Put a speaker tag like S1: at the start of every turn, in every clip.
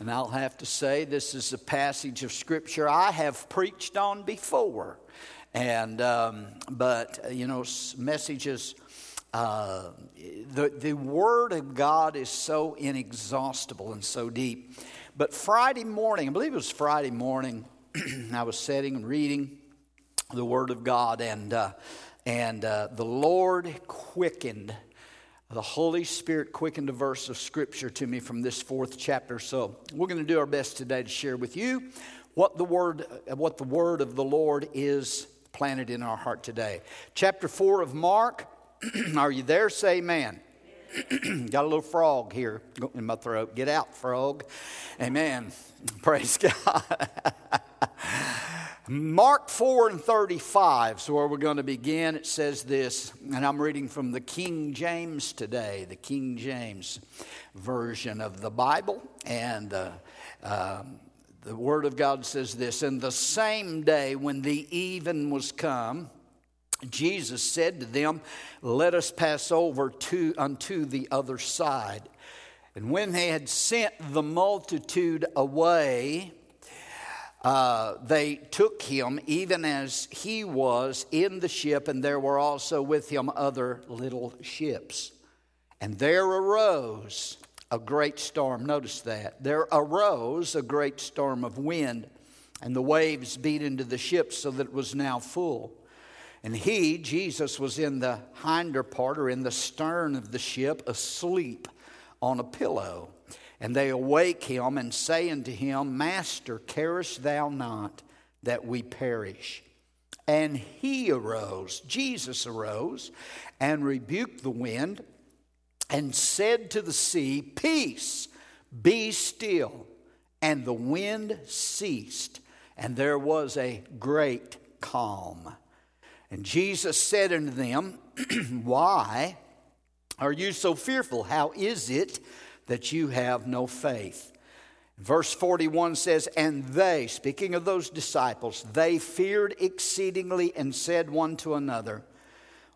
S1: And I'll have to say, this is a passage of Scripture I have preached on before. And, um, but, you know, messages, uh, the, the Word of God is so inexhaustible and so deep. But Friday morning, I believe it was Friday morning, I was sitting and reading the Word of God, and, uh, and uh, the Lord quickened the Holy Spirit quickened a verse of Scripture to me from this fourth chapter. So we're going to do our best today to share with you what the word, what the word of the Lord is planted in our heart today. Chapter four of Mark. Are you there? Say amen. Got a little frog here in my throat. Get out, frog. Amen. Praise God. Mark 4 and 35 so where we're going to begin. It says this, and I'm reading from the King James today, the King James version of the Bible. And uh, uh, the Word of God says this In the same day when the even was come, Jesus said to them, Let us pass over to, unto the other side. And when they had sent the multitude away, uh, they took him even as he was in the ship, and there were also with him other little ships. And there arose a great storm. Notice that. There arose a great storm of wind, and the waves beat into the ship so that it was now full. And he, Jesus, was in the hinder part or in the stern of the ship, asleep on a pillow. And they awake him and say unto him, Master, carest thou not that we perish? And he arose, Jesus arose, and rebuked the wind, and said to the sea, Peace, be still. And the wind ceased, and there was a great calm. And Jesus said unto them, Why are you so fearful? How is it that you have no faith. Verse 41 says, And they, speaking of those disciples, they feared exceedingly and said one to another,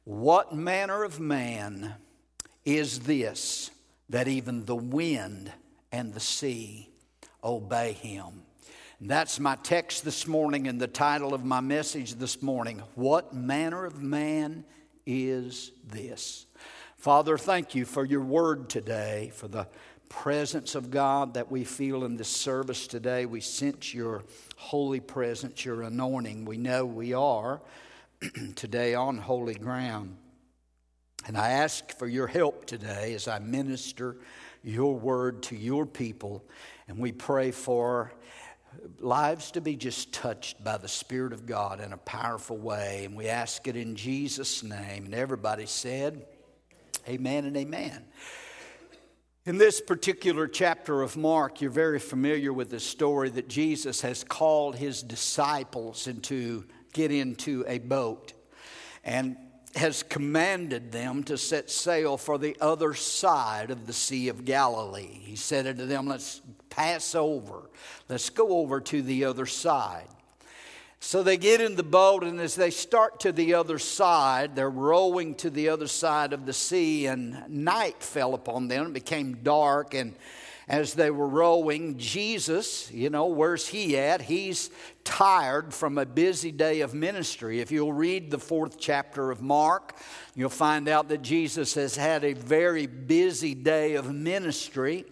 S1: What manner of man is this that even the wind and the sea obey him? And that's my text this morning and the title of my message this morning. What manner of man is this? Father, thank you for your word today, for the presence of God that we feel in this service today. We sense your holy presence, your anointing. We know we are today on holy ground. And I ask for your help today as I minister your word to your people. And we pray for lives to be just touched by the Spirit of God in a powerful way. And we ask it in Jesus' name. And everybody said, Amen and amen. In this particular chapter of Mark, you're very familiar with the story that Jesus has called his disciples into get into a boat and has commanded them to set sail for the other side of the Sea of Galilee. He said unto them, Let's pass over, let's go over to the other side. So they get in the boat, and as they start to the other side, they're rowing to the other side of the sea, and night fell upon them. It became dark, and as they were rowing, Jesus, you know, where's he at? He's tired from a busy day of ministry. If you'll read the fourth chapter of Mark, you'll find out that Jesus has had a very busy day of ministry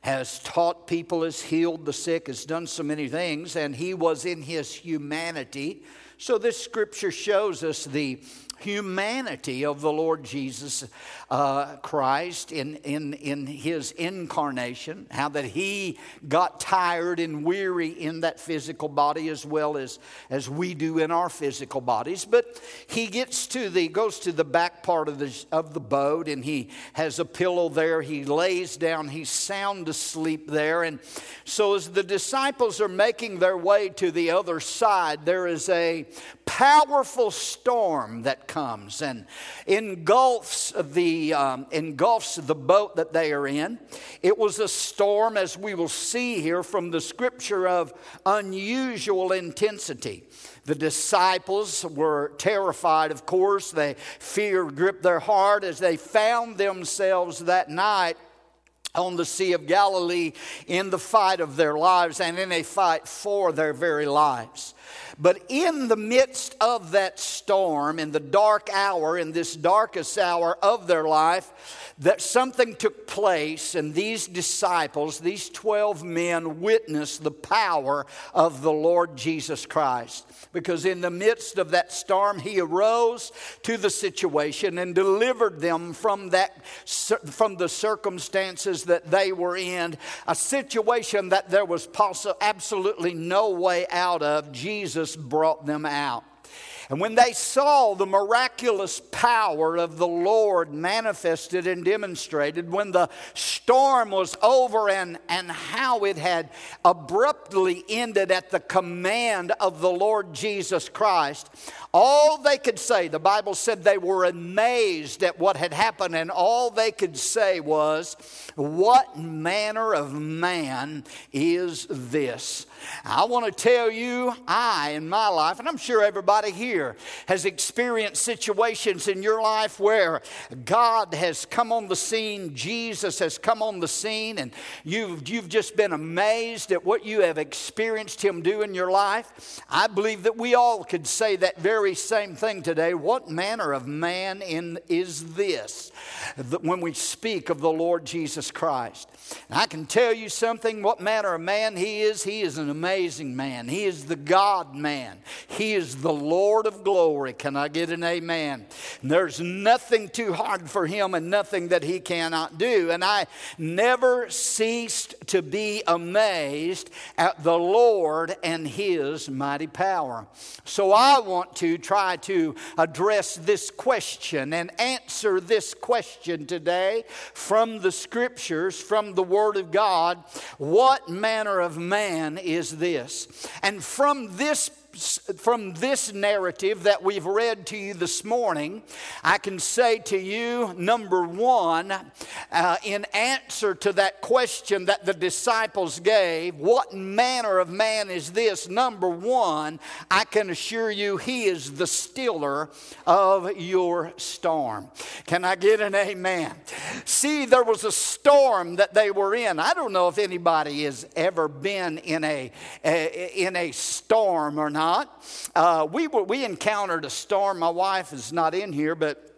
S1: has taught people, has healed the sick, has done so many things, and he was in his humanity. So, this scripture shows us the humanity of the Lord Jesus uh, Christ in, in, in his incarnation, how that he got tired and weary in that physical body as well as, as we do in our physical bodies. But he gets to the, goes to the back part of the, of the boat and he has a pillow there. He lays down, he's sound asleep there. And so as the disciples are making their way to the other side, there is a powerful storm that comes and engulfs the, um, engulfs the boat that they are in. It was a storm, as we will see here from the scripture, of unusual intensity. The disciples were terrified, of course. They fear gripped their heart as they found themselves that night on the Sea of Galilee in the fight of their lives and in a fight for their very lives. But in the midst of that storm, in the dark hour, in this darkest hour of their life, that something took place, and these disciples, these 12 men, witnessed the power of the Lord Jesus Christ. Because in the midst of that storm, he arose to the situation and delivered them from, that, from the circumstances that they were in, a situation that there was absolutely no way out of. Jesus brought them out. And when they saw the miraculous power of the Lord manifested and demonstrated, when the storm was over and, and how it had abruptly ended at the command of the Lord Jesus Christ, all they could say, the Bible said they were amazed at what had happened, and all they could say was, What manner of man is this? I want to tell you, I in my life, and I'm sure everybody here has experienced situations in your life where God has come on the scene, Jesus has come on the scene, and you've, you've just been amazed at what you have experienced Him do in your life. I believe that we all could say that very same thing today. What manner of man in, is this when we speak of the Lord Jesus Christ? And I can tell you something what manner of man He is. He is an amazing man. He is the God man. He is the Lord of glory. Can I get an amen? There's nothing too hard for him and nothing that he cannot do. And I never ceased to be amazed at the Lord and his mighty power. So I want to try to address this question and answer this question today from the scriptures, from the Word of God. What manner of man is is this. And from this from this narrative that we've read to you this morning, I can say to you, number one, uh, in answer to that question that the disciples gave, what manner of man is this? Number one, I can assure you, he is the stiller of your storm. Can I get an amen? See, there was a storm that they were in. I don't know if anybody has ever been in a, a in a storm or not not. Uh, we, we encountered a storm. My wife is not in here, but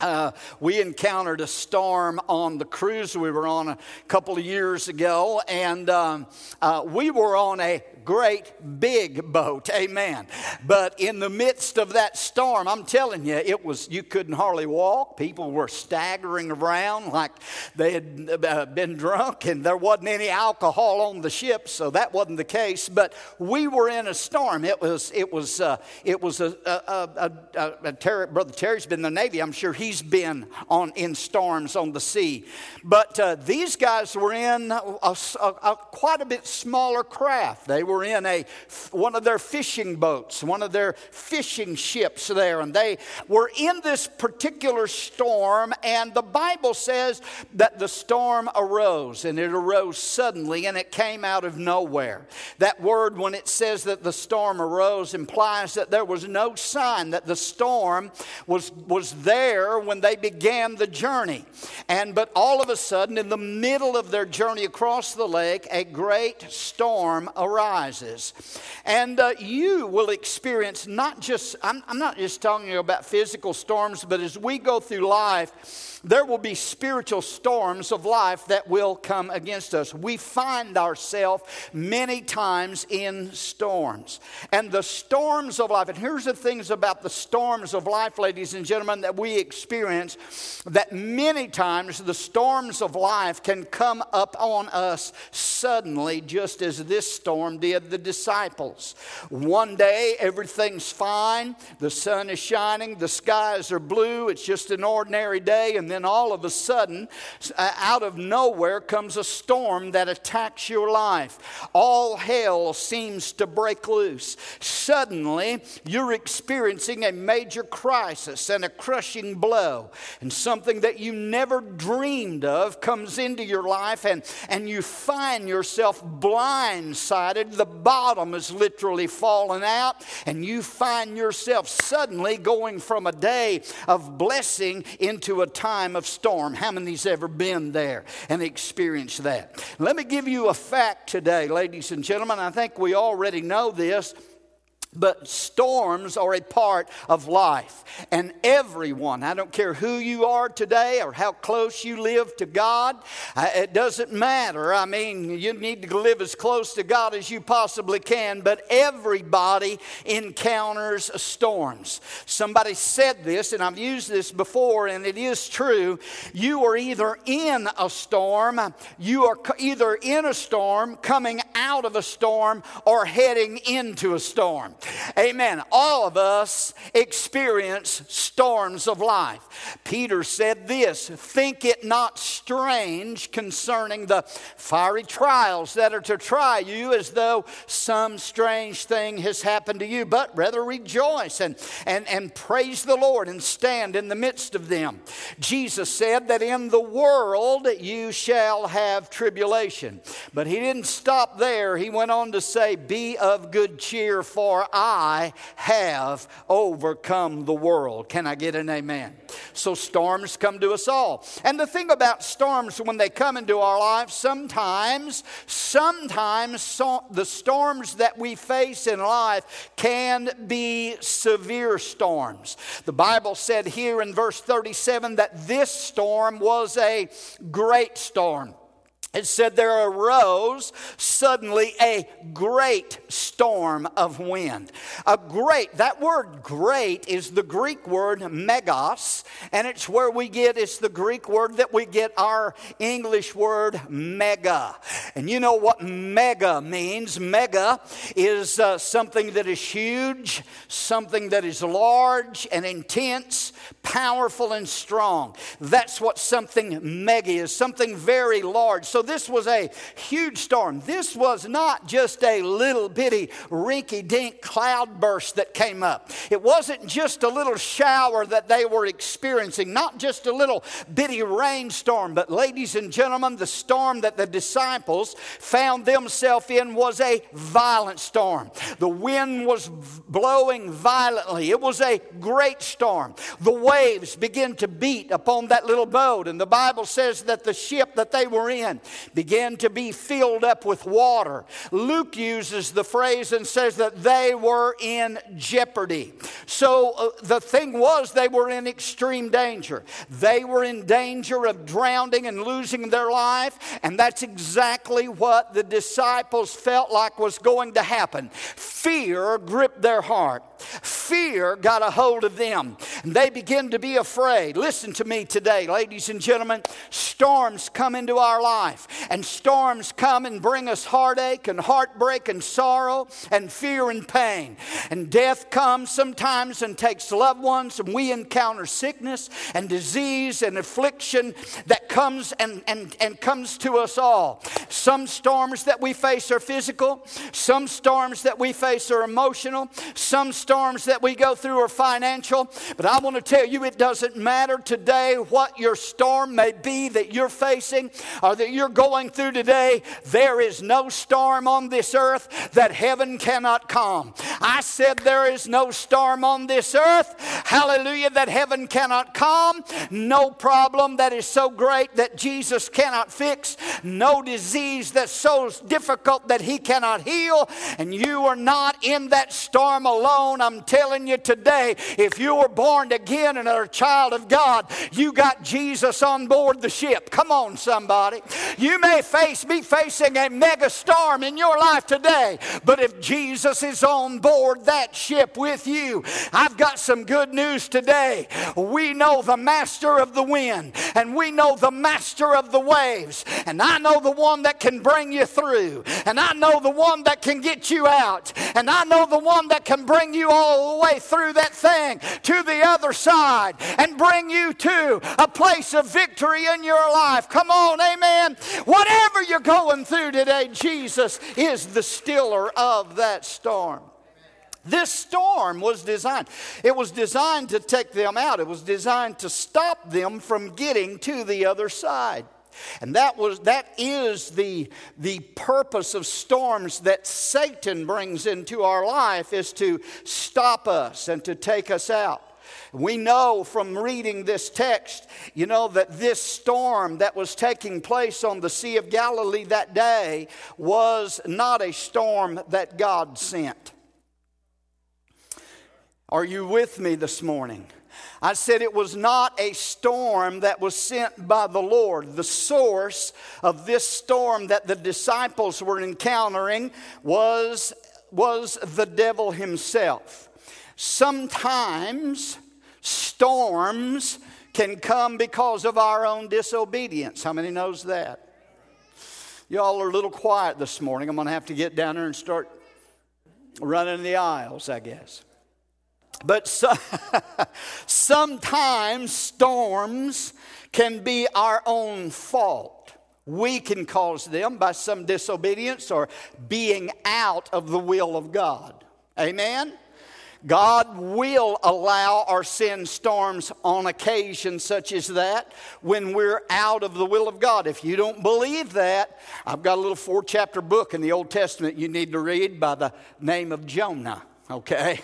S1: uh, we encountered a storm on the cruise we were on a couple of years ago, and um, uh, we were on a great big boat. Amen. But in the midst of that storm, I'm telling you, it was, you couldn't hardly walk. People were staggering around like they had uh, been drunk, and there wasn't any alcohol on the ship, so that wasn't the case. But we were in a storm. It was, it was, uh, it was a, a, a, a Terry, Brother Terry's been in the Navy. I'm sure he's been on, in storms on the sea. But uh, these guys were in a, quite a bit smaller craft. They were were in a, one of their fishing boats, one of their fishing ships there, and they were in this particular storm. And the Bible says that the storm arose, and it arose suddenly, and it came out of nowhere. That word, when it says that the storm arose, implies that there was no sign that the storm was, was there when they began the journey. And but all of a sudden, in the middle of their journey across the lake, a great storm arrived arises. And uh, you will experience not just, I'm, I'm not just talking about physical storms, but as we go through life, there will be spiritual storms of life that will come against us. We find ourselves many times in storms. And the storms of life, and here's the things about the storms of life, ladies and gentlemen, that we experience that many times the storms of life can come up on us suddenly, just as this storm did the disciples. One day, everything's fine, the sun is shining, the skies are blue, it's just an ordinary day, and then then all of a sudden, uh, out of nowhere comes a storm that attacks your life. All hell seems to break loose. Suddenly, you're experiencing a major crisis and a crushing blow and something that you never dreamed of comes into your life and, and you find yourself blindsided. The bottom is literally fallen out and you find yourself suddenly going from a day of blessing into a time of storm. How many's ever been there and experienced that? Let me give you a fact today, ladies and gentlemen. I think we already know this. But storms are a part of life. And everyone, I don't care who you are today or how close you live to God, uh, it doesn't matter. I mean, you need to live as close to God as you possibly can, but everybody encounters storms. Somebody said this, and I've used this before, and it is true. You are either in a storm, you are either in a storm, coming out of a storm, or heading into a storm. Amen. All of us experience storms of life. Peter said this Think it not strange concerning the fiery trials that are to try you as though some strange thing has happened to you, but rather rejoice and, and, and praise the Lord and stand in the midst of them. Jesus said that in the world you shall have tribulation. But he didn't stop there. He went on to say, Be of good cheer, for I have overcome the world. Can I get an amen? So storms come to us all. And the thing about storms, when they come into our lives, sometimes, sometimes so, the storms that we face in life can be severe storms. The Bible said here in verse 37 that this storm was a great storm. It said there arose suddenly a great storm of wind. A great, that word great is the Greek word megas, and it's where we get, it's the Greek word that we get our English word mega. And you know what mega means? Mega is uh, something that is huge, something that is large and intense, powerful and strong. That's what something mega is, something very large. So this was a huge storm. This was not just a little bitty rinky dink cloudburst that came up. It wasn't just a little shower that they were experiencing, not just a little bitty rainstorm, but ladies and gentlemen, the storm that the disciples found themselves in was a violent storm. The wind was blowing violently, it was a great storm. The waves began to beat upon that little boat, and the Bible says that the ship that they were in began to be filled up with water. Luke uses the phrase and says that they were in jeopardy. So uh, the thing was, they were in extreme danger. They were in danger of drowning and losing their life, and that's exactly what the disciples felt like was going to happen. Fear gripped their heart. Fear got a hold of them. And they begin to be afraid. Listen to me today, ladies and gentlemen. Storms come into our life, and storms come and bring us heartache and heartbreak and sorrow and fear and pain. And death comes sometimes and takes loved ones, and we encounter sickness and disease and affliction that comes and, and, and comes to us all. Some storms that we face are physical, some storms that we face are emotional, some storms that we go through are financial. But I want to tell you, it doesn't matter today what your storm may be that you're facing or that you're going through today. There is no storm on this earth that heaven cannot calm. I said there is no storm on this earth, hallelujah, that heaven cannot calm. No problem that is so great that Jesus cannot fix. No disease that's so difficult that he cannot heal. And you are not in that storm alone alone. I'm telling you today, if you were born again and are a child of God, you got Jesus on board the ship. Come on, somebody. You may face be facing a mega storm in your life today, but if Jesus is on board that ship with you, I've got some good news today. We know the master of the wind, and we know the master of the waves, and I know the one that can bring you through, and I know the one that can get you out, and I know the one that can bring you you all the way through that thing to the other side and bring you to a place of victory in your life. Come on, amen. Whatever you're going through today, Jesus is the stiller of that storm. This storm was designed. It was designed to take them out. It was designed to stop them from getting to the other side. And that was that is the, the purpose of storms that Satan brings into our life is to stop us and to take us out. We know from reading this text, you know, that this storm that was taking place on the Sea of Galilee that day was not a storm that God sent. Are you with me this morning? I said it was not a storm that was sent by the Lord. The source of this storm that the disciples were encountering was, was the devil himself. Sometimes storms can come because of our own disobedience. How many knows that? Y'all are a little quiet this morning. I'm going to have to get down there and start running the aisles, I guess. But so, sometimes storms can be our own fault. We can cause them by some disobedience or being out of the will of God. Amen? God will allow or send storms on occasion such as that when we're out of the will of God. If you don't believe that, I've got a little four chapter book in the Old Testament you need to read by the name of Jonah okay?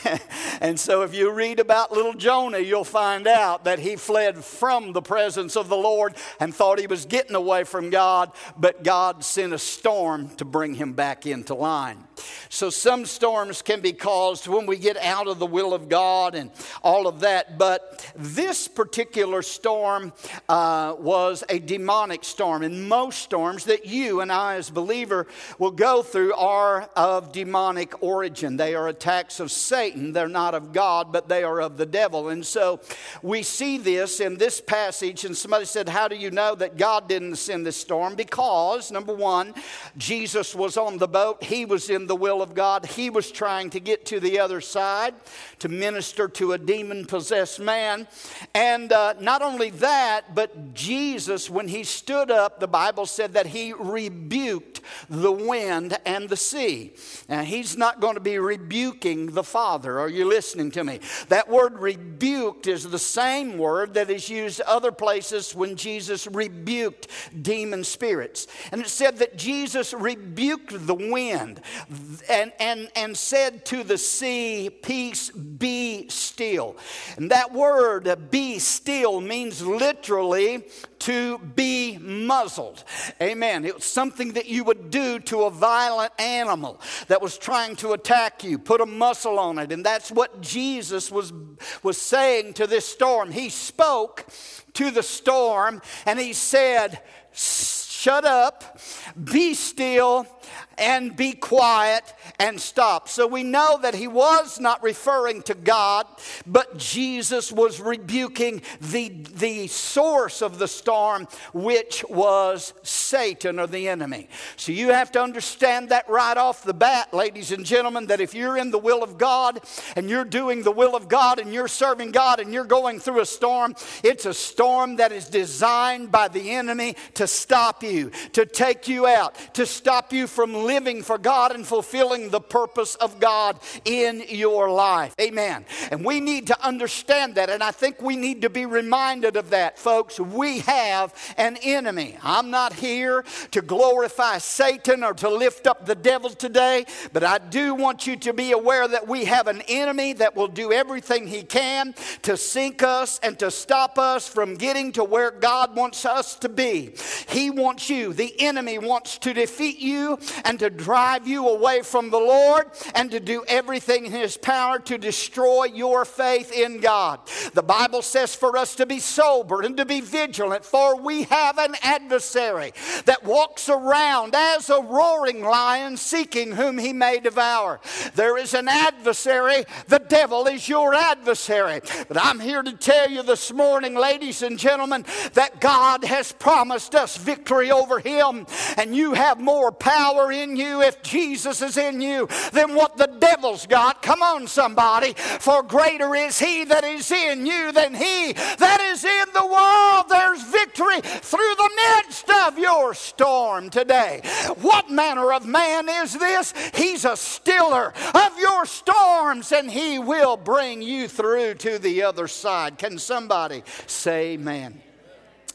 S1: and so if you read about little Jonah, you'll find out that he fled from the presence of the Lord and thought he was getting away from God, but God sent a storm to bring him back into line. So some storms can be caused when we get out of the will of God and all of that, but this particular storm uh, was a demonic storm, and most storms that you and I as believer will go through are of demonic origin. They are attacks of Satan. They're not of God, but they are of the devil. And so we see this in this passage. And somebody said, How do you know that God didn't send this storm? Because, number one, Jesus was on the boat. He was in the will of God. He was trying to get to the other side to minister to a demon possessed man. And uh, not only that, but Jesus, when he stood up, the Bible said that he rebuked the wind and the sea. Now, he's not going to be rebuking the Father. Are you listening to me? That word rebuked is the same word that is used other places when Jesus rebuked demon spirits. And it said that Jesus rebuked the wind and, and, and said to the sea, Peace, be still. And that word, be still, means literally to be muzzled. Amen. It was something that you would do to a violent animal that was trying to attack you. Put a muzzle on it. And that's what Jesus was, was saying to this storm. He spoke to the storm and he said, Shut up, be still, and be quiet and stop. So we know that he was not referring to God, but Jesus was rebuking the, the source of the storm, which was Satan or the enemy. So you have to understand that right off the bat, ladies and gentlemen, that if you're in the will of God and you're doing the will of God and you're serving God and you're going through a storm, it's a storm that is designed by the enemy to stop you, to take you out, to stop you from living for God and fulfilling the purpose of God in your life. Amen. And we need to understand that. And I think we need to be reminded of that, folks. We have an enemy. I'm not here to glorify Satan or to lift up the devil today, but I do want you to be aware that we have an enemy that will do everything he can to sink us and to stop us from getting to where God wants us to be. He wants you, the enemy wants to defeat you and to drive you away from the Lord and to do everything in His power to destroy your faith in God. The Bible says for us to be sober and to be vigilant, for we have an adversary that walks around as a roaring lion seeking whom he may devour. There is an adversary, the devil is your adversary. But I'm here to tell you this morning, ladies and gentlemen, that God has promised us victory over him, and you have more power in you, if Jesus is in you, than what the devil's got. Come on, somebody. For greater is he that is in you than he that is in the world. There's victory through the midst of your storm today. What manner of man is this? He's a stiller of your storms, and he will bring you through to the other side. Can somebody say amen?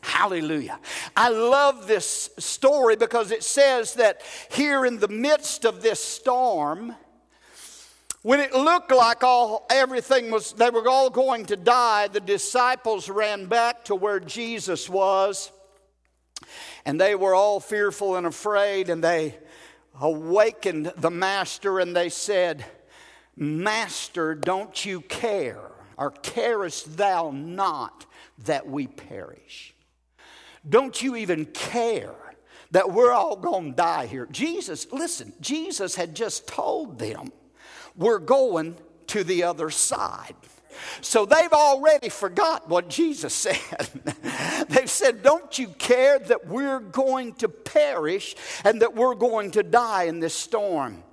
S1: Hallelujah. I love this story because it says that here in the midst of this storm, when it looked like all everything was they were all going to die, the disciples ran back to where Jesus was. And they were all fearful and afraid, and they awakened the master and they said, Master, don't you care, or carest thou not that we perish? Don't you even care that we're all going to die here? Jesus, listen, Jesus had just told them, we're going to the other side. So they've already forgot what Jesus said. they've said, Don't you care that we're going to perish and that we're going to die in this storm?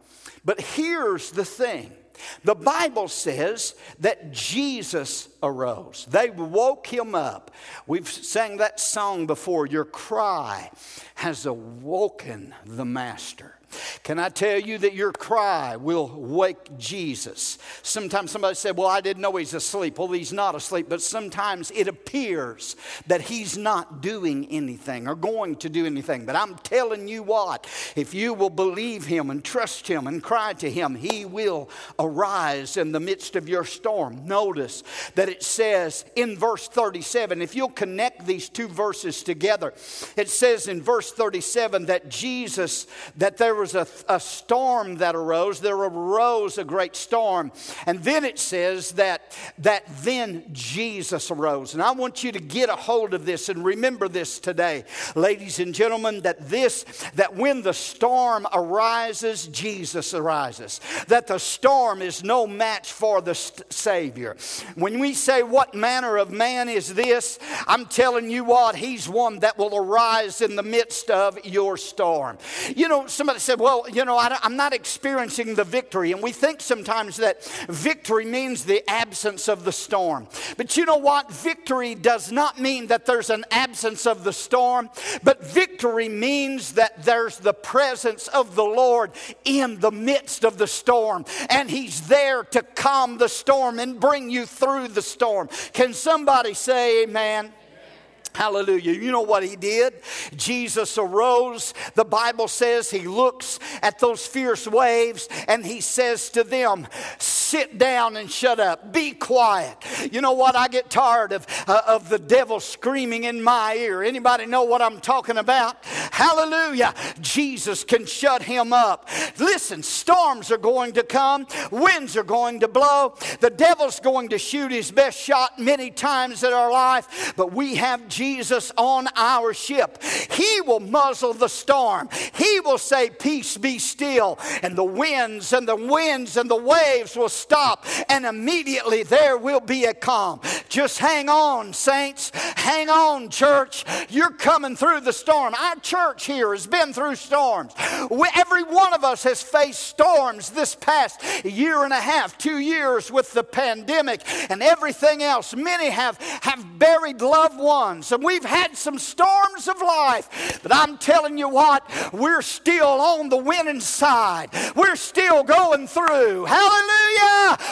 S1: But here's the thing the Bible says that Jesus arose. They woke him up. We've sang that song before. Your cry has awoken the master. Can I tell you that your cry will wake Jesus? Sometimes somebody said, Well, I didn't know he's asleep. Well, he's not asleep, but sometimes it appears that he's not doing anything or going to do anything. But I'm telling you what, if you will believe him and trust him and cry to him, he will arise in the midst of your storm. Notice that it says in verse 37, if you'll connect these two verses together, it says in verse 37 that Jesus, that there was was a, a storm that arose. There arose a great storm. And then it says that, that then Jesus arose. And I want you to get a hold of this and remember this today, ladies and gentlemen, that this, that when the storm arises, Jesus arises. That the storm is no match for the Savior. When we say, What manner of man is this? I'm telling you what, He's one that will arise in the midst of your storm. You know, somebody said, Well, you know, I, am not experiencing the victory. And we think sometimes that victory means the absence of the storm. But you know what? Victory does not mean that there's an absence of the storm, but victory means that there's the presence of the Lord in the midst of the storm. And He's there to calm the storm and bring you through the storm. Can somebody say, Amen? Hallelujah. You know what he did? Jesus arose. The Bible says he looks at those fierce waves and he says to them, Sit down and shut up. Be quiet. You know what? I get tired of, uh, of the devil screaming in my ear. Anybody know what I'm talking about? Hallelujah. Jesus can shut him up. Listen, storms are going to come, winds are going to blow. The devil's going to shoot his best shot many times in our life, but we have Jesus on our ship. He will muzzle the storm. He will say, Peace be still. And the winds and the winds and the waves will stop. And immediately there will be a calm. Just hang on, saints. Hang on, church. You're coming through the storm. Our church here has been through storms. We, every one of us has faced storms this past year and a half, two years with the pandemic and everything else. Many have, have buried loved ones and we've had some storms of life. But I'm telling you what, we're still on the winning side. We're still going through. Hallelujah!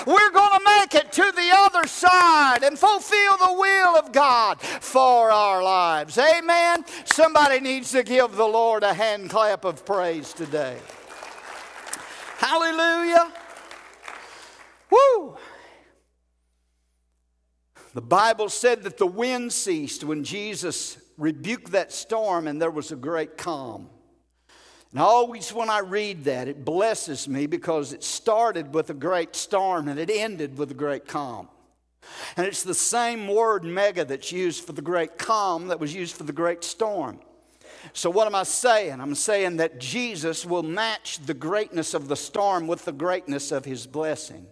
S1: We're going to make it to the other side and fulfill the will of God for our lives. Amen. Somebody needs to give the Lord a hand clap of praise today. Hallelujah. Woo! The Bible said that the wind ceased when Jesus rebuked that storm and there was a great calm. And always when I read that, it blesses me because it started with a great storm and it ended with a great calm. And it's the same word mega that's used for the great calm that was used for the great storm. So, what am I saying? I'm saying that Jesus will match the greatness of the storm with the greatness of his blessing.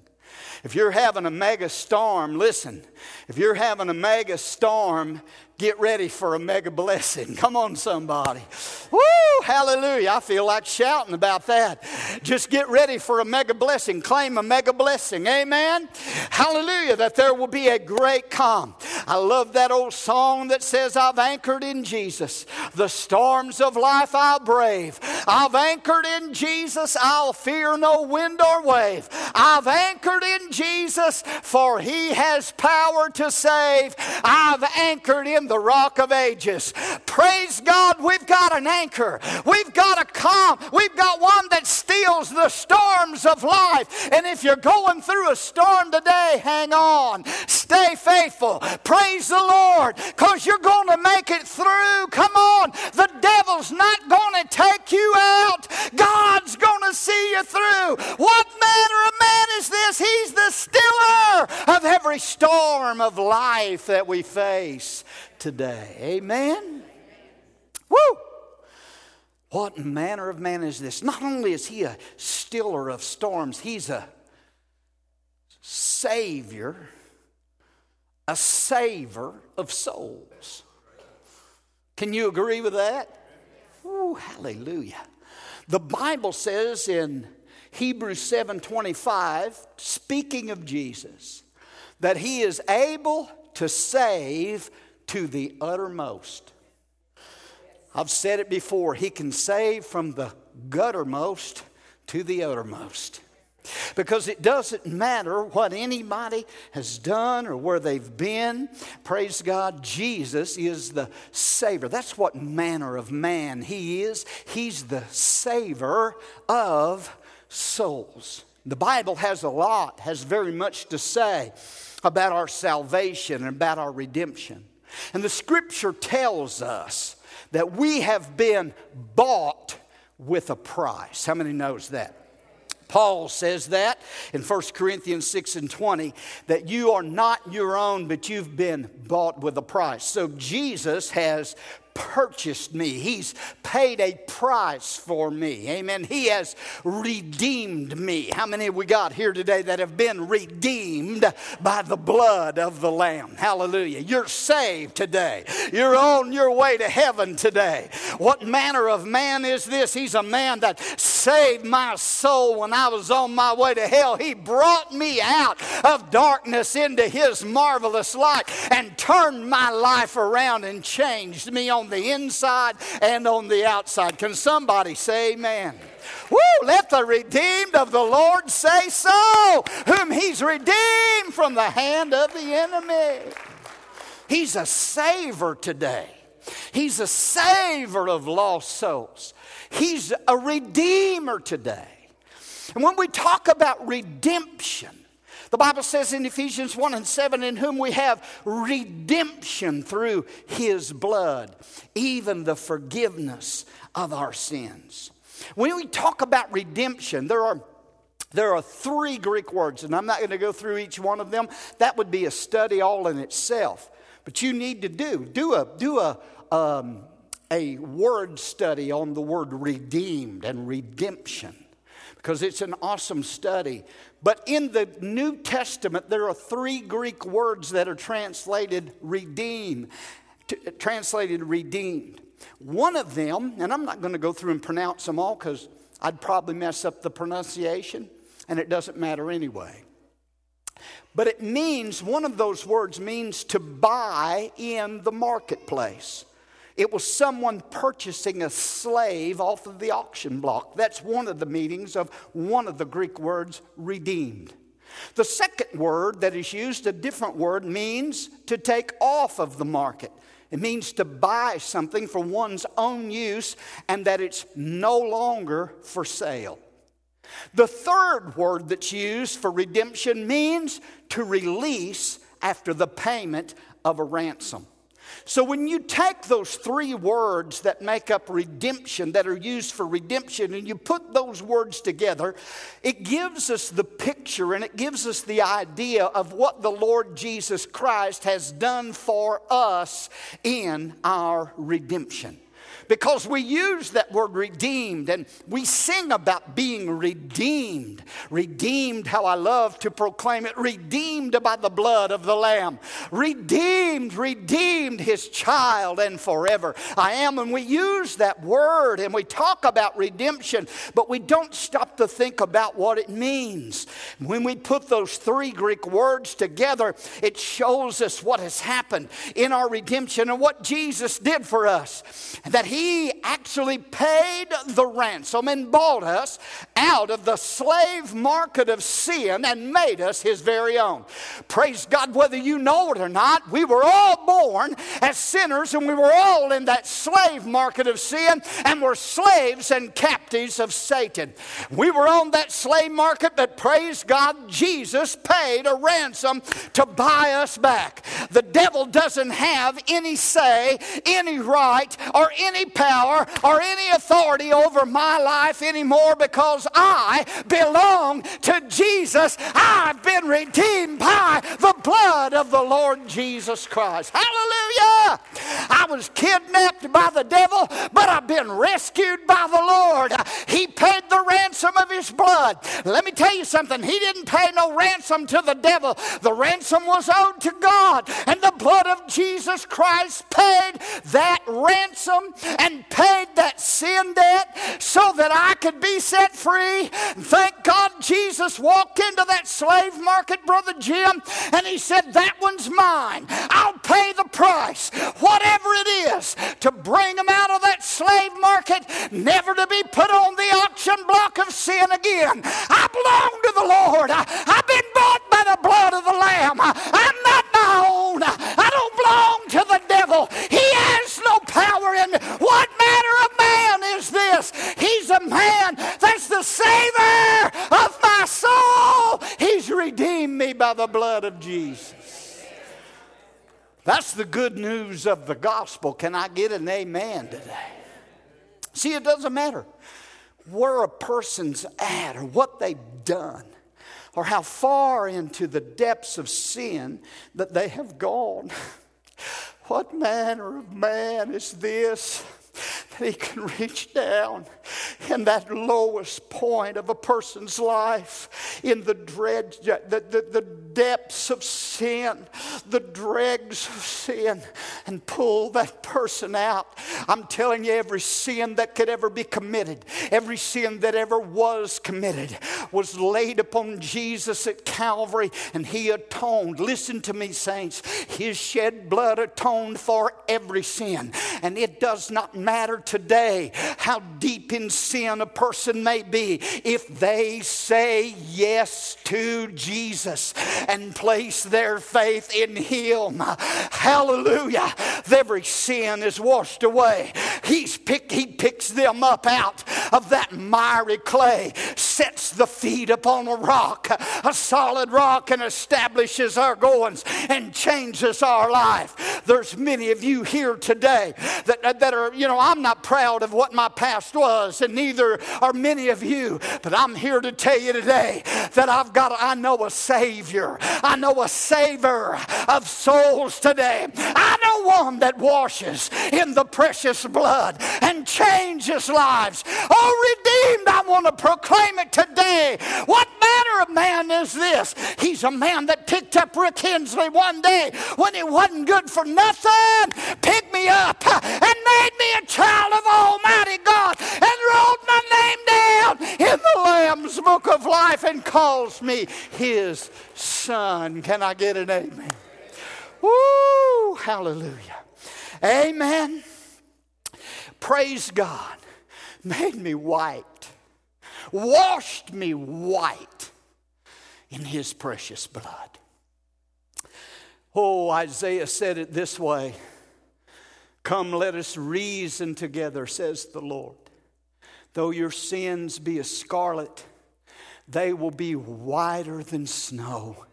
S1: If you're having a mega storm, listen, if you're having a mega storm, get ready for a mega blessing. Come on, somebody. Woo, hallelujah. I feel like shouting about that. Just get ready for a mega blessing. Claim a mega blessing. Amen. Hallelujah. That there will be a great calm. I love that old song that says, I've anchored in Jesus. The storms of life I'll brave. I've anchored in Jesus. I'll fear no wind or wave. I've anchored in Jesus, for he has power to save. I've anchored in the rock of ages. Praise God, we've got an anchor. We've got a calm. We've got one that steals the storms of life. And if you're going through a storm today, hang on. Stay faithful. Praise the Lord, because you're going to make it through. Come on. The devil's not going to take you out. God's going to see you through. What manner of man is this? He's the stiller of every storm of life that we face today. Amen? Woo! What manner of man is this? Not only is he a stiller of storms, he's a savior, a saver of souls. Can you agree with that? Hallelujah. The Bible says in Hebrews 7:25, speaking of Jesus, that he is able to save to the uttermost. I've said it before, He can save from the guttermost to the uttermost. Because it doesn't matter what anybody has done or where they've been. Praise God, Jesus is the Savior. That's what manner of man He is. He's the Savior of souls. The Bible has a lot, has very much to say about our salvation and about our redemption. And the scripture tells us that we have been bought with a price. How many knows that? Paul says that in 1 Corinthians 6 and 20 that you are not your own, but you've been bought with a price. So Jesus has purchased me. He's paid a price for me. Amen. He has redeemed me. How many we got here today that have been redeemed by the blood of the Lamb? Hallelujah. You're saved today. You're on your way to heaven today. What manner of man is this? He's a man that saved my soul when I was on my way to hell. He brought me out of darkness into his marvelous light and turned my life around and changed me on the inside and on the outside. Can somebody say amen? Woo, let the redeemed of the Lord say so, whom he's redeemed from the hand of the enemy. He's a saver today. He's a saver of lost souls. He's a redeemer today. And when we talk about redemption, the Bible says in Ephesians 1 and 7, in whom we have redemption through his blood, even the forgiveness of our sins. When we talk about redemption, there are there are three Greek words, and I'm not going to go through each one of them. That would be a study all in itself. But you need to do do a do a um, a word study on the word redeemed and redemption because it's an awesome study. But in the New Testament, there are three Greek words that are translated redeem, t- translated redeemed. One of them, and I'm not going to go through and pronounce them all because I'd probably mess up the pronunciation, and it doesn't matter anyway. But it means, one of those words means to buy in the marketplace. It was someone purchasing a slave off of the auction block. That's one of the meanings of one of the Greek words, redeemed. The second word that is used, a different word, means to take off of the market. It means to buy something for one's own use and that it's no longer for sale. The third word that's used for redemption means to release after the payment of a ransom. So when you take those three words that make up redemption, that are used for redemption, and you put those words together, it gives us the picture and it gives us the idea of what the Lord Jesus Christ has done for us in our redemption. Because we use that word redeemed and we sing about being redeemed. Redeemed, how I love to proclaim it, redeemed by the blood of the Lamb. Redeemed, redeemed his child and forever. I am, and we use that word and we talk about redemption, but we don't stop to think about what it means. When we put those three Greek words together, it shows us what has happened in our redemption and what Jesus did for us. That he actually paid the ransom and bought us out of the slave market of sin and made us his very own. Praise God, whether you know it or not, we were all born as sinners and we were all in that slave market of sin and were slaves and captives of Satan. We were on that slave market, but praise God, Jesus paid a ransom to buy us back. The devil doesn't have any say, any right, or any power, or any authority over my life anymore because I belong to Jesus. I've been redeemed by the blood of the Lord Jesus Christ. Hallelujah! I was kidnapped by the devil, but I've been rescued by the Lord. He paid the ransom of his blood. Let me tell you something. He didn't pay no ransom to the devil. The ransom was owed to God, and the blood of Jesus Christ paid that ransom and paid that sin debt so that I could be set free. Thank God Jesus walked into that slave market, Brother Jim, and he said, That one's mine. I'll pay the price, whatever it is, to bring them out of that slave market, never to be put on the auction block of sin again. I belong to the Lord. I, have been bought by the blood of the Lamb. I, I'm not my own. I don't belong to the devil. He me. What manner of man is this? He's a man that's the Savior of my soul. He's redeemed me by the blood of Jesus. That's the good news of the gospel. Can I get an amen today? See, it doesn't matter where a person's at or what they've done or how far into the depths of sin that they have gone. What manner of man is this? That he can reach down in that lowest point of a person's life in the dread the, the, the depths of sin the dregs of sin and pull that person out. I'm telling you every sin that could ever be committed every sin that ever was committed was laid upon jesus at calvary and he atoned. Listen to me saints. His shed blood atoned for every sin and it does not matter today how deep in sin a person may be if they say yes to Jesus and place their faith in Him. Hallelujah. Every sin is washed away. He's pick, he picks them up out of that miry clay, sets the feet upon a rock, a solid rock, and establishes our goings and changes our life. There's many of you here today that, that are, you know, I'm not proud of what my past was, and neither are many of you. But I'm here to tell you today that I've got, I know a Savior. I know a Savior of souls today. I know one that washes in the precious blood and changes lives. Oh, redeemed, I want to proclaim it today. What manner of man is this? He's a man that picked up Rick Hensley one day when he wasn't good for nothing, picked me up and made me child of Almighty God and wrote my name down in the Lamb's book of life and calls me his son. Can I get an amen? Woo! Hallelujah. Amen. Praise God. Made me white, washed me white in his precious blood. Oh, Isaiah said it this way Come, let us reason together, says the Lord. Though your sins be as scarlet, they will be whiter than snow.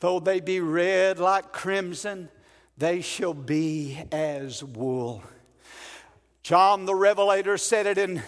S1: Though they be red like crimson, they shall be as wool. John the Revelator said it in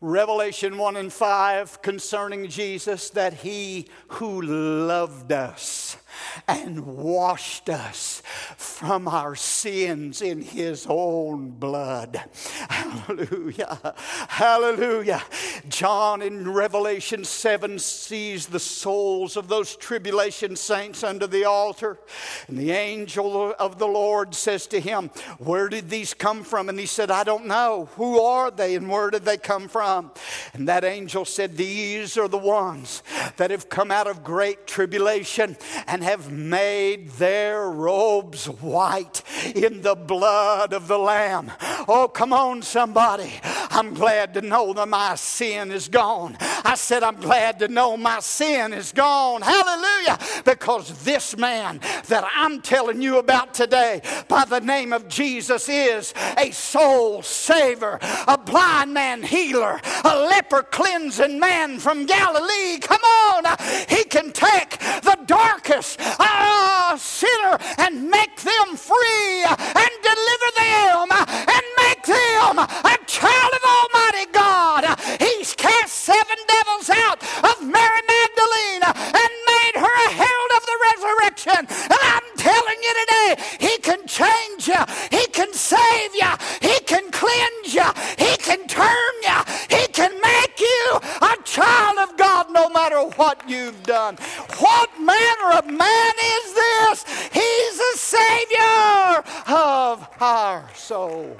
S1: Revelation 1 and 5 concerning Jesus that he who loved us and washed us from our sins in his own blood. Hallelujah. Hallelujah. John in Revelation 7 sees the souls of those tribulation saints under the altar. And the angel of the Lord says to him, Where did these come from? And he said, I don't know. Who are they and where did they come from? And that angel said, These are the ones that have come out of great tribulation and have made their robes white in the blood of the Lamb. Oh, come on, somebody. I'm glad to know that my sin is gone. I said, I'm glad to know my sin is gone. Hallelujah. Because this man that I'm telling you about today by the name of Jesus is a soul saver, a blind man healer, a leper cleansing man from Galilee. Come on. He can take the darkest uh, sinner and make them free and deliver them and make them a child of Almighty God. He's cast seven devils out of Mary Magdalene and made her a herald of the resurrection. And I'm telling you today, He can change you, He can save you, He can cleanse you, He can turn you, He can make you a child of God no matter what you've done. What manner of man is this? He's the Savior of our soul.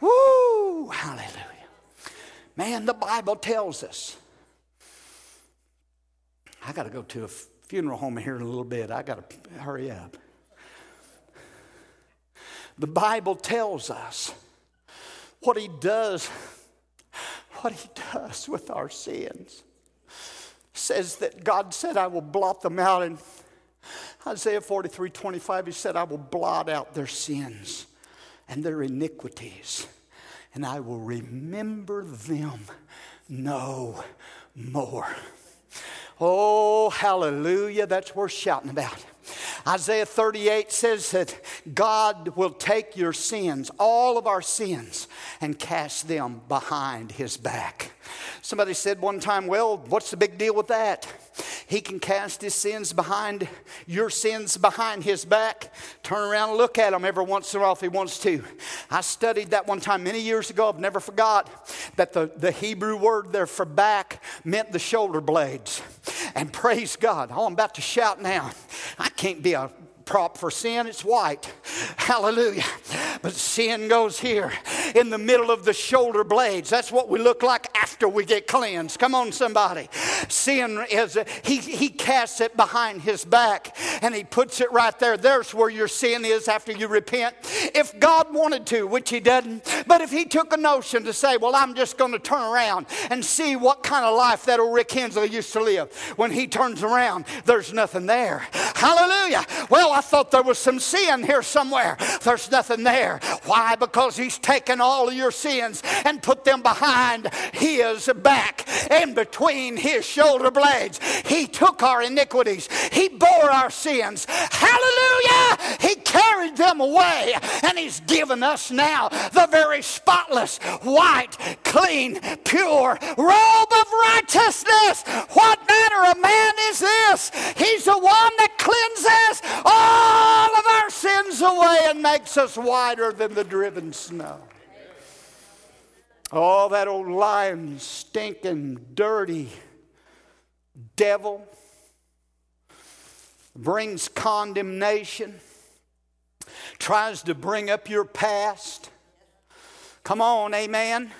S1: Woo! Hallelujah. Man, the Bible tells us. I got to go to a funeral home here in a little bit. I got to hurry up. The Bible tells us what He does, what He does with our sins. says that God said, I will blot them out. In Isaiah 43 25, He said, I will blot out their sins and their iniquities, and I will remember them no more. Oh, hallelujah. That's worth shouting about. Isaiah 38 says that God will take your sins, all of our sins, and cast them behind his back. Somebody said one time, Well, what's the big deal with that? He can cast his sins behind your sins behind his back. Turn around and look at them every once in a while if he wants to. I studied that one time many years ago. I've never forgot that the, the Hebrew word there for back meant the shoulder blades. And praise God. Oh, I'm about to shout now. I can't be a for sin, it's white. Hallelujah. But sin goes here in the middle of the shoulder blades. That's what we look like after we get cleansed. Come on, somebody. Sin is, he, he casts it behind his back and he puts it right there. There's where your sin is after you repent. If God wanted to, which he doesn't, but if he took a notion to say, well, I'm just going to turn around and see what kind of life that old Rick Hensley used to live, when he turns around, there's nothing there. Hallelujah. Well, I thought there was some sin here somewhere. There's nothing there. Why? Because He's taken all of your sins and put them behind His back in between His shoulder blades. He took our iniquities, He bore our sins. Hallelujah! He carried them away, and He's given us now the very spotless, white, clean, pure robe of righteousness. What manner of man is this? He's the one that cleanses all of our sins away and makes us whiter than the driven snow. Oh, that old lying, stinking, dirty devil brings condemnation, tries to bring up your past. Come on, amen.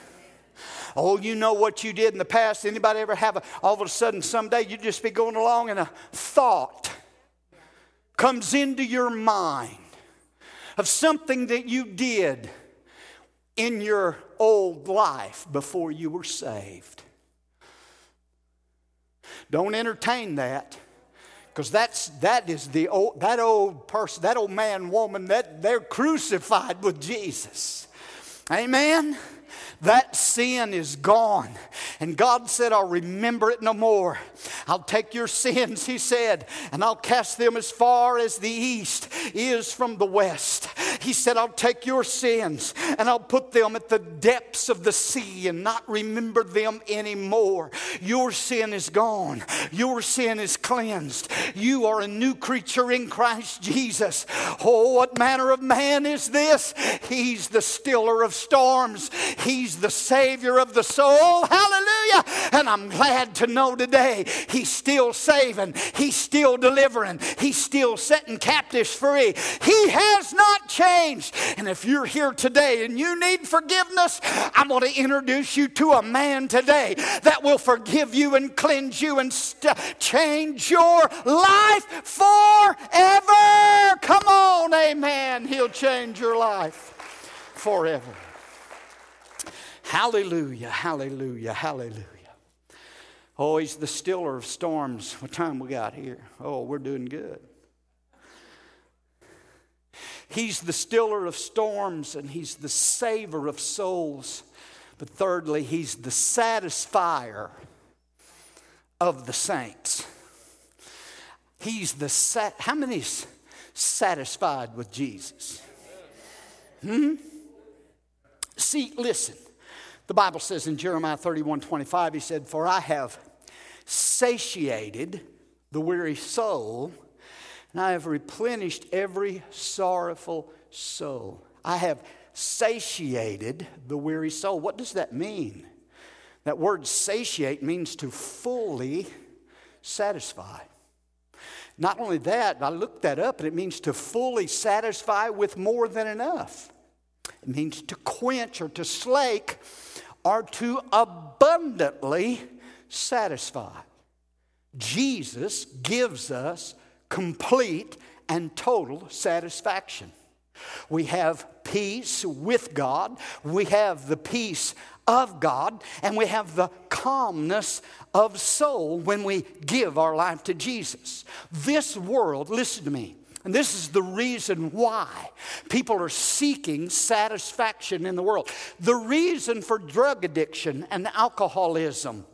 S1: Oh, you know what you did in the past. Anybody ever have a, all of a sudden someday you just be going along and a thought comes into your mind of something that you did in your old life before you were saved. Don't entertain that because that's that is the old, that old person that old man woman that they're crucified with jesus amen that sin is gone. And God said, I'll remember it no more. I'll take your sins, He said, and I'll cast them as far as the east is from the west. He said, I'll take your sins and I'll put them at the depths of the sea and not remember them anymore. Your sin is gone. Your sin is cleansed. You are a new creature in Christ Jesus. Oh, what manner of man is this? He's the stiller of storms. He's the savior of the soul. Hallelujah. And I'm glad to know today he's still saving. He's still delivering. He's still setting captives free. He has not changed. And if you're here today and you need forgiveness, I'm going to introduce you to a man today that will forgive you and cleanse you and st- change your life forever. Come on, amen. He'll change your life forever. Hallelujah, hallelujah, hallelujah. Oh, he's the stiller of storms. What time we got here? Oh, we're doing good. He's the stiller of storms and he's the saver of souls. But thirdly, he's the satisfier of the saints. He's the sat. How many's satisfied with Jesus? Hmm? See, listen. The Bible says in Jeremiah 31 25, he said, For I have satiated the weary soul, and I have replenished every sorrowful soul. I have satiated the weary soul. What does that mean? That word satiate means to fully satisfy. Not only that, I looked that up and it means to fully satisfy with more than enough. It means to quench or to slake or to abundantly satisfy. Jesus gives us complete and total satisfaction. We have peace with God, we have the peace of God, and we have the calmness of soul when we give our life to Jesus. This world, listen to me, and this is the reason why people are seeking satisfaction in the world. The reason for drug addiction and alcoholism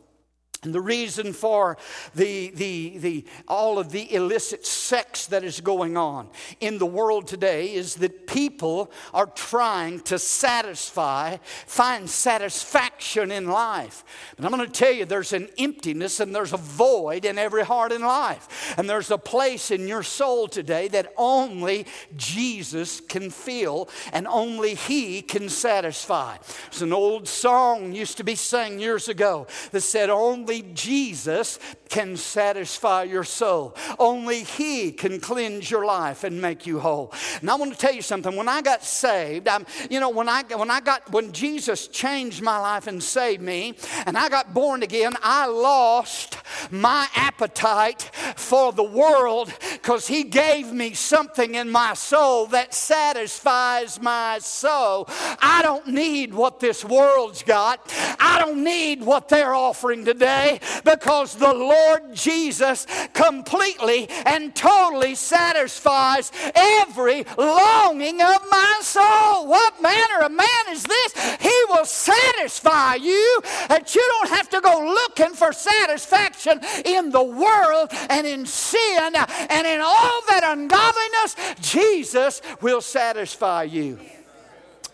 S1: and the reason for the, the, the, all of the illicit sex that is going on in the world today is that people are trying to satisfy, find satisfaction in life. And I'm going to tell you, there's an emptiness and there's a void in every heart in life. And there's a place in your soul today that only Jesus can fill and only He can satisfy. It's an old song used to be sung years ago that said, Only only Jesus can satisfy your soul. Only He can cleanse your life and make you whole. And I want to tell you something. When I got saved, I'm, you know, when I when I got when Jesus changed my life and saved me, and I got born again, I lost my appetite for the world because He gave me something in my soul that satisfies my soul. I don't need what this world's got. I don't need what they're offering today because the Lord Jesus completely and totally satisfies every longing of my soul. What manner of man is this? He will satisfy you that you don't have to go looking for satisfaction in the world and in sin and in all that ungodliness. Jesus will satisfy you.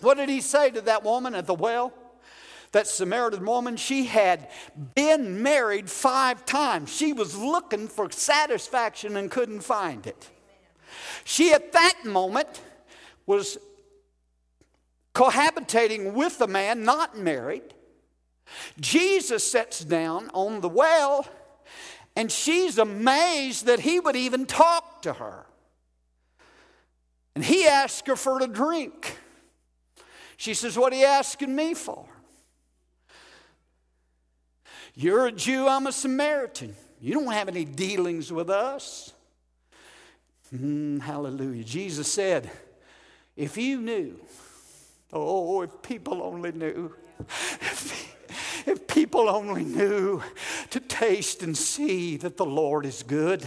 S1: What did he say to that woman at the well? That Samaritan woman, she had been married five times. She was looking for satisfaction and couldn't find it. She, at that moment, was cohabitating with a man not married. Jesus sits down on the well, and she's amazed that he would even talk to her. And he asks her for a drink. She says, What are you asking me for? You're a Jew, I'm a Samaritan. You don't have any dealings with us. Mm, hallelujah. Jesus said, if you knew, oh, if people only knew, if people only knew to taste and see that the Lord is good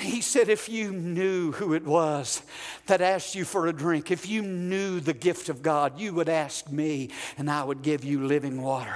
S1: he said, if you knew who it was that asked you for a drink, if you knew the gift of God, you would ask me and I would give you living water.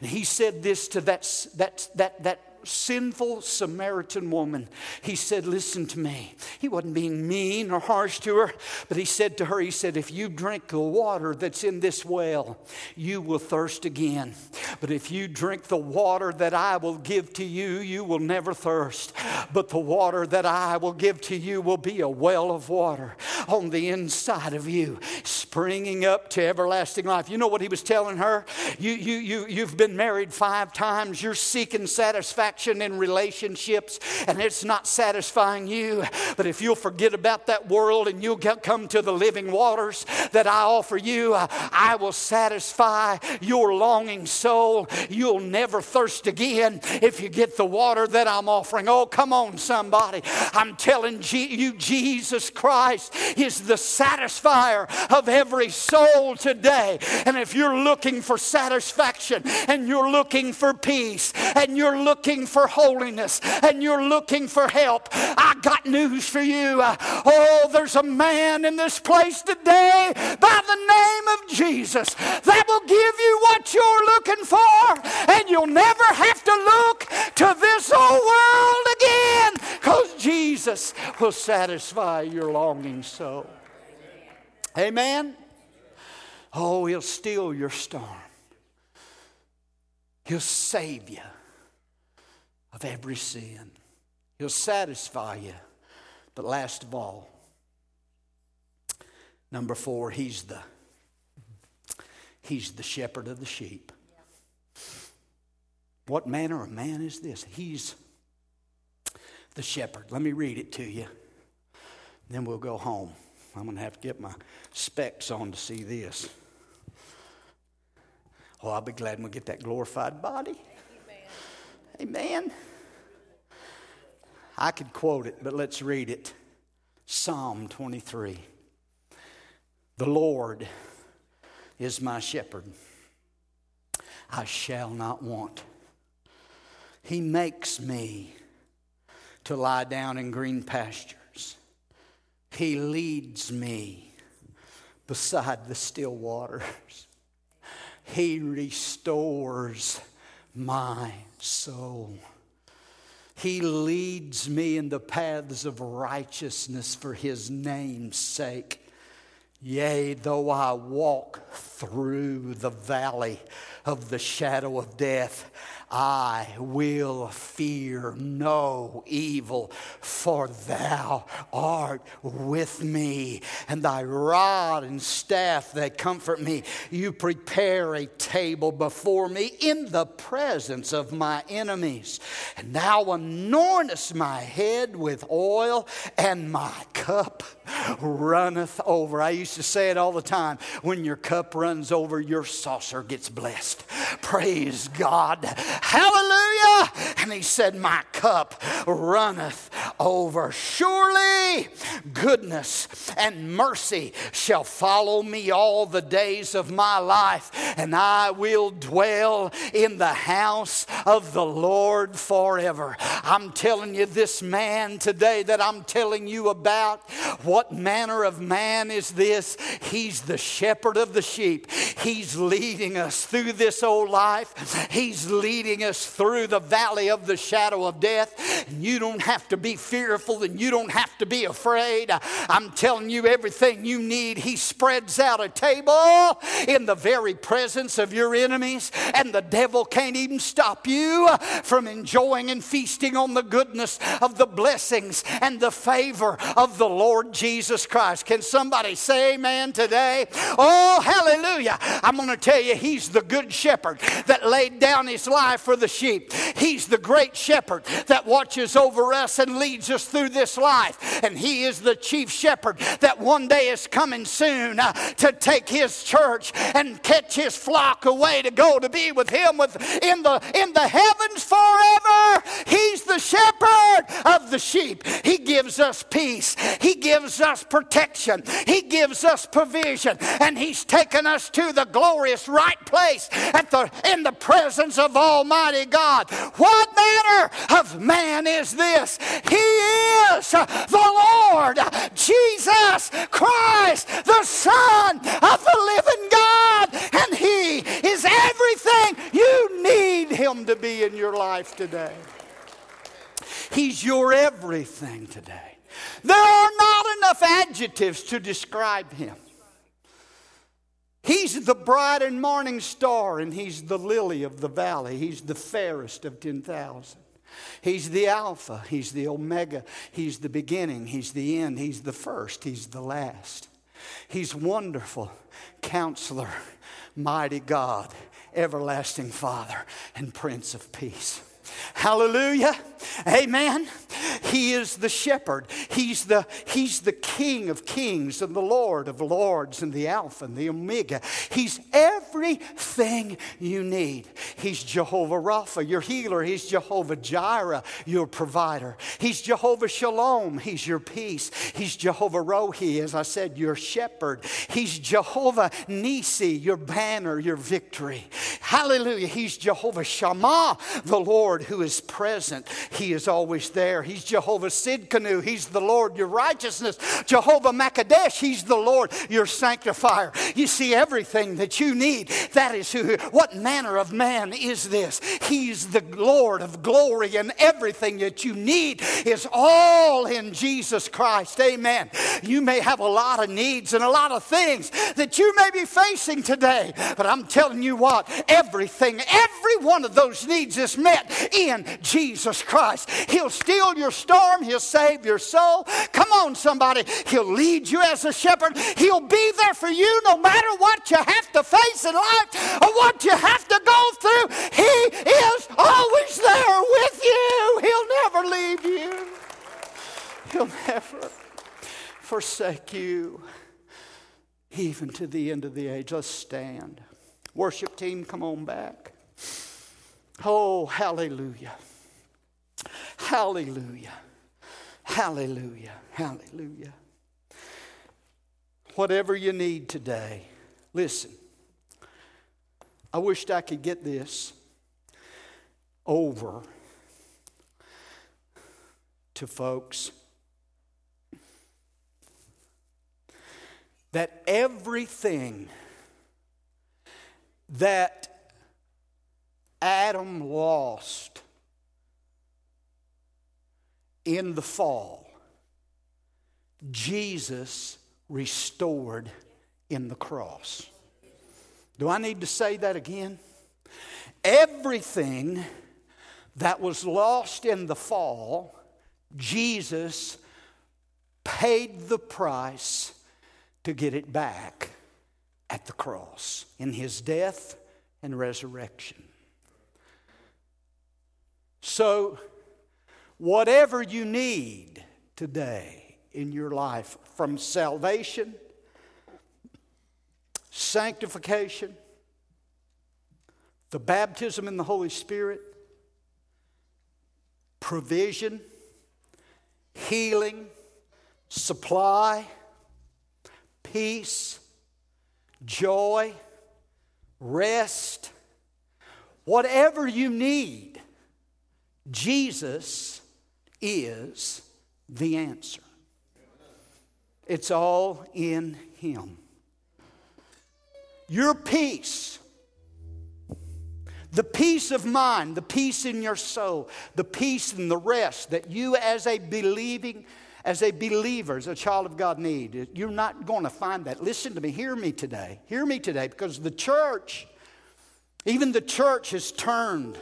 S1: And he said this to that, that, that, that sinful Samaritan woman, he said, Listen to me. He wasn't being mean or harsh to her, but he said to her, He said, If you drink the water that's in this well, you will thirst again. But if you drink the water that I will give to you, you will never thirst. But the water that I will give to you will be a well of water on the inside of you, springing up to everlasting life. You know what he was telling her? You, you, you, you've been married five times, you're seeking satisfaction in relationships, and it's not satisfying you. But if you'll forget about that world and you'll come to the living waters that I offer you, I will satisfy your longing soul. You'll never thirst again if you get the water that I'm offering. Oh, come on, somebody. I'm telling you, Jesus Christ is the satisfier of every soul today. And if you're looking for satisfaction and you're looking for peace and you're looking for holiness and you're looking for help, I got news for you. Oh, there's a man in this place today by the name of Jesus that will give you what you're looking for, and you'll never have to look to this old world again because Jesus will satisfy your longing soul. Amen. Oh, he'll steal your storm. He'll save you of every sin. He'll satisfy you. But last of all, number four, he's the he's the shepherd of the sheep. What manner of man is this? He's the shepherd. Let me read it to you. Then we'll go home. I'm going to have to get my specs on to see this. Oh, I'll be glad when we get that glorified body. Amen. Amen. I could quote it, but let's read it. Psalm 23. The Lord is my shepherd. I shall not want. He makes me to lie down in green pastures. He leads me beside the still waters. He restores my soul. He leads me in the paths of righteousness for his name's sake. Yea, though I walk through the valley of the shadow of death, I will fear no evil, for thou art with me, and thy rod and staff they comfort me. You prepare a table before me in the presence of my enemies, and thou anointest my head with oil, and my cup runneth over. I used to say it all the time when your cup runs over, your saucer gets blessed. Praise God. Hallelujah. And he said, My cup runneth over. Surely goodness and mercy shall follow me all the days of my life, and I will dwell in the house of the Lord forever. I'm telling you, this man today that I'm telling you about, what manner of man is this? He's the shepherd of the sheep. He's leading us through this old life, He's leading us through the valley of the shadow of death. And you don't have to be fearful and you don't have to be afraid. I'm telling you, everything you need, He spreads out a table in the very presence of your enemies, and the devil can't even stop you from enjoying and feasting on the goodness of the blessings and the favor of the Lord Jesus Christ. Can somebody say amen today? Oh, hallelujah. I'm going to tell you, He's the good shepherd that laid down His life for the sheep. He's the great shepherd that watches over us and leads us through this life. And He is the chief shepherd that one day is coming soon uh, to take His church and catch His flock away to go to be with Him with, in, the, in the heavens forever. He's the shepherd of the sheep. He gives us peace, He gives us protection, He gives us provision, and He's taken us to the glorious right place at the, in the presence of Almighty God. What manner of man is this? He is the Lord Jesus Christ, the Son of the living God, and He is everything you need Him to be in your life today. He's your everything today. There are not enough adjectives to describe him. He's the bright and morning star, and he's the lily of the valley. He's the fairest of 10,000. He's the Alpha, He's the Omega, He's the beginning, He's the end, He's the first, He's the last. He's wonderful, counselor, mighty God, everlasting Father, and Prince of Peace. Hallelujah. Amen. He is the shepherd. He's the, he's the King of kings and the Lord of lords and the Alpha and the Omega. He's everything you need. He's Jehovah Rapha, your healer. He's Jehovah Jireh, your provider. He's Jehovah Shalom. He's your peace. He's Jehovah Rohi, as I said, your shepherd. He's Jehovah Nisi, your banner, your victory. Hallelujah. He's Jehovah Shammah, the Lord who is present. He is always there. He's Jehovah Sidkenu. He's the Lord, your righteousness. Jehovah Makadesh. He's the Lord, your sanctifier. You see everything that you need. That is who. What manner of man is this? He's the Lord of glory, and everything that you need is all in Jesus Christ. Amen. You may have a lot of needs and a lot of things that you may be facing today, but I'm telling you what, everything, every one of those needs is met in Jesus Christ. He'll steal your storm, He'll save your soul. Come on, somebody. He'll lead you as a shepherd. He'll be there for you no matter what you have to face in life or what you have to go through. He is always there with you. He'll never leave you, He'll never forsake you, even to the end of the age. Let's stand. Worship team, come on back. Oh, hallelujah. Hallelujah. Hallelujah. Hallelujah. Whatever you need today, listen. I wished I could get this over to folks that everything that Adam lost in the fall, Jesus restored in the cross. Do I need to say that again? Everything that was lost in the fall, Jesus paid the price to get it back at the cross in his death and resurrection. So, whatever you need today in your life, from salvation, sanctification, the baptism in the Holy Spirit, provision, healing, supply, peace, joy, rest, whatever you need, Jesus is the answer. It's all in Him. Your peace, the peace of mind, the peace in your soul, the peace and the rest that you as a believing as a believer, as a child of God, need. You're not going to find that. Listen to me. Hear me today. Hear me today because the church, even the church, has turned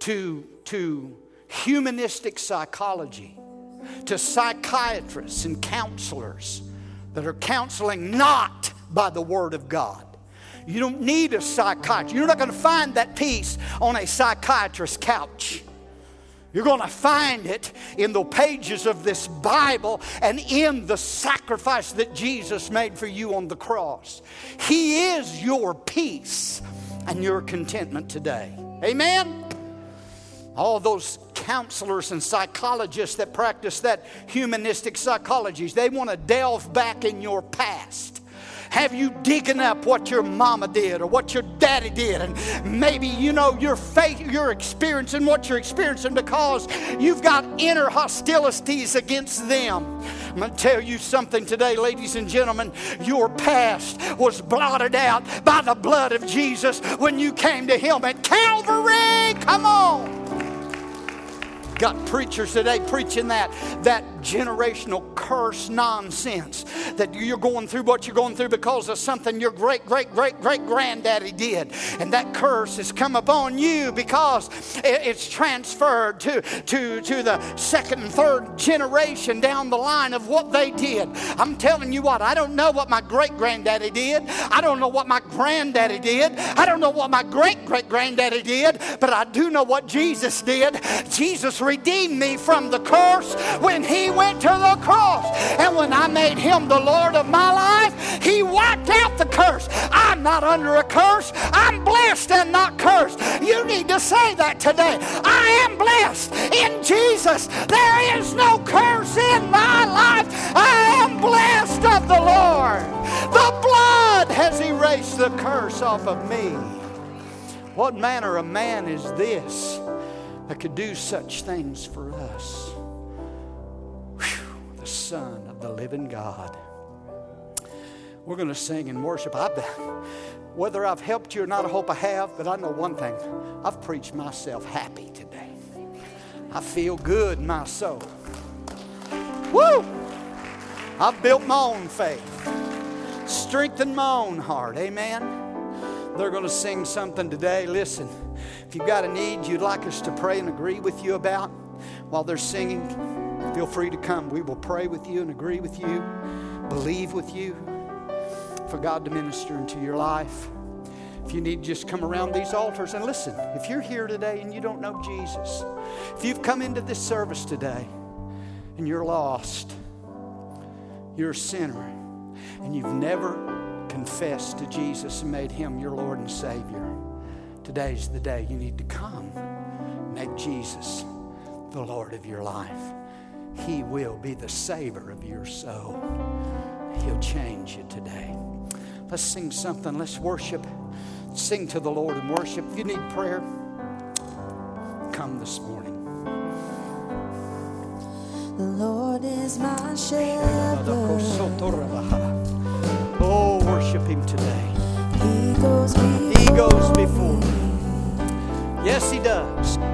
S1: to, to humanistic psychology, to psychiatrists and counselors that are counseling not by the Word of God. You don't need a psychiatrist. You're not going to find that peace on a psychiatrist's couch. You're going to find it in the pages of this Bible and in the sacrifice that Jesus made for you on the cross. He is your peace and your contentment today. Amen? All those counselors and psychologists that practice that humanistic psychology, they want to delve back in your past have you digging up what your mama did or what your daddy did? And maybe, you know, your faith, you're experiencing what you're experiencing because you've got inner hostilities against them. I'm going to tell you something today, ladies and gentlemen. Your past was blotted out by the blood of Jesus when you came to Him at Calvary. Come on. Got preachers today preaching that, that generational curse nonsense that you're going through what you're going through because of something your great, great, great, great granddaddy did. And that curse has come upon you because it's transferred to, to, to the second and third generation down the line of what they did. I'm telling you what, I don't know what my great granddaddy did. I don't know what my granddaddy did. I don't know what my great great granddaddy did, but I do know what Jesus did. Jesus redeemed me from the curse when he went to the cross. And when I made him the Lord of my life, he wiped out the curse. I'm not under a curse. I'm blessed and not cursed. You need to say that today. I am blessed in Jesus. There is no curse in my life. I am blessed of the Lord. The blood has erased the curse off of me. What manner of man is this that could do such things for us? Whew, the Son of the living God. We're going to sing and worship. I, whether I've helped you or not, I hope I have, but I know one thing I've preached myself happy today. I feel good in my soul. Woo! I've built my own faith, strengthened my own heart. Amen. They're going to sing something today. Listen, if you've got a need you'd like us to pray and agree with you about while they're singing, feel free to come. We will pray with you and agree with you, believe with you for God to minister into your life. If you need, just come around these altars and listen. If you're here today and you don't know Jesus, if you've come into this service today and you're lost, you're a sinner, and you've never confessed to Jesus and made him your Lord and Savior, today's the day you need to come. Make Jesus the Lord of your life. He will be the Savior of your soul. He'll change you today. Let's sing something. Let's worship. Sing to the Lord and worship. If you need prayer, come this morning.
S2: The Lord is my shepherd.
S1: Oh, worship Him today.
S2: He goes before,
S1: goes before. Yes, He does.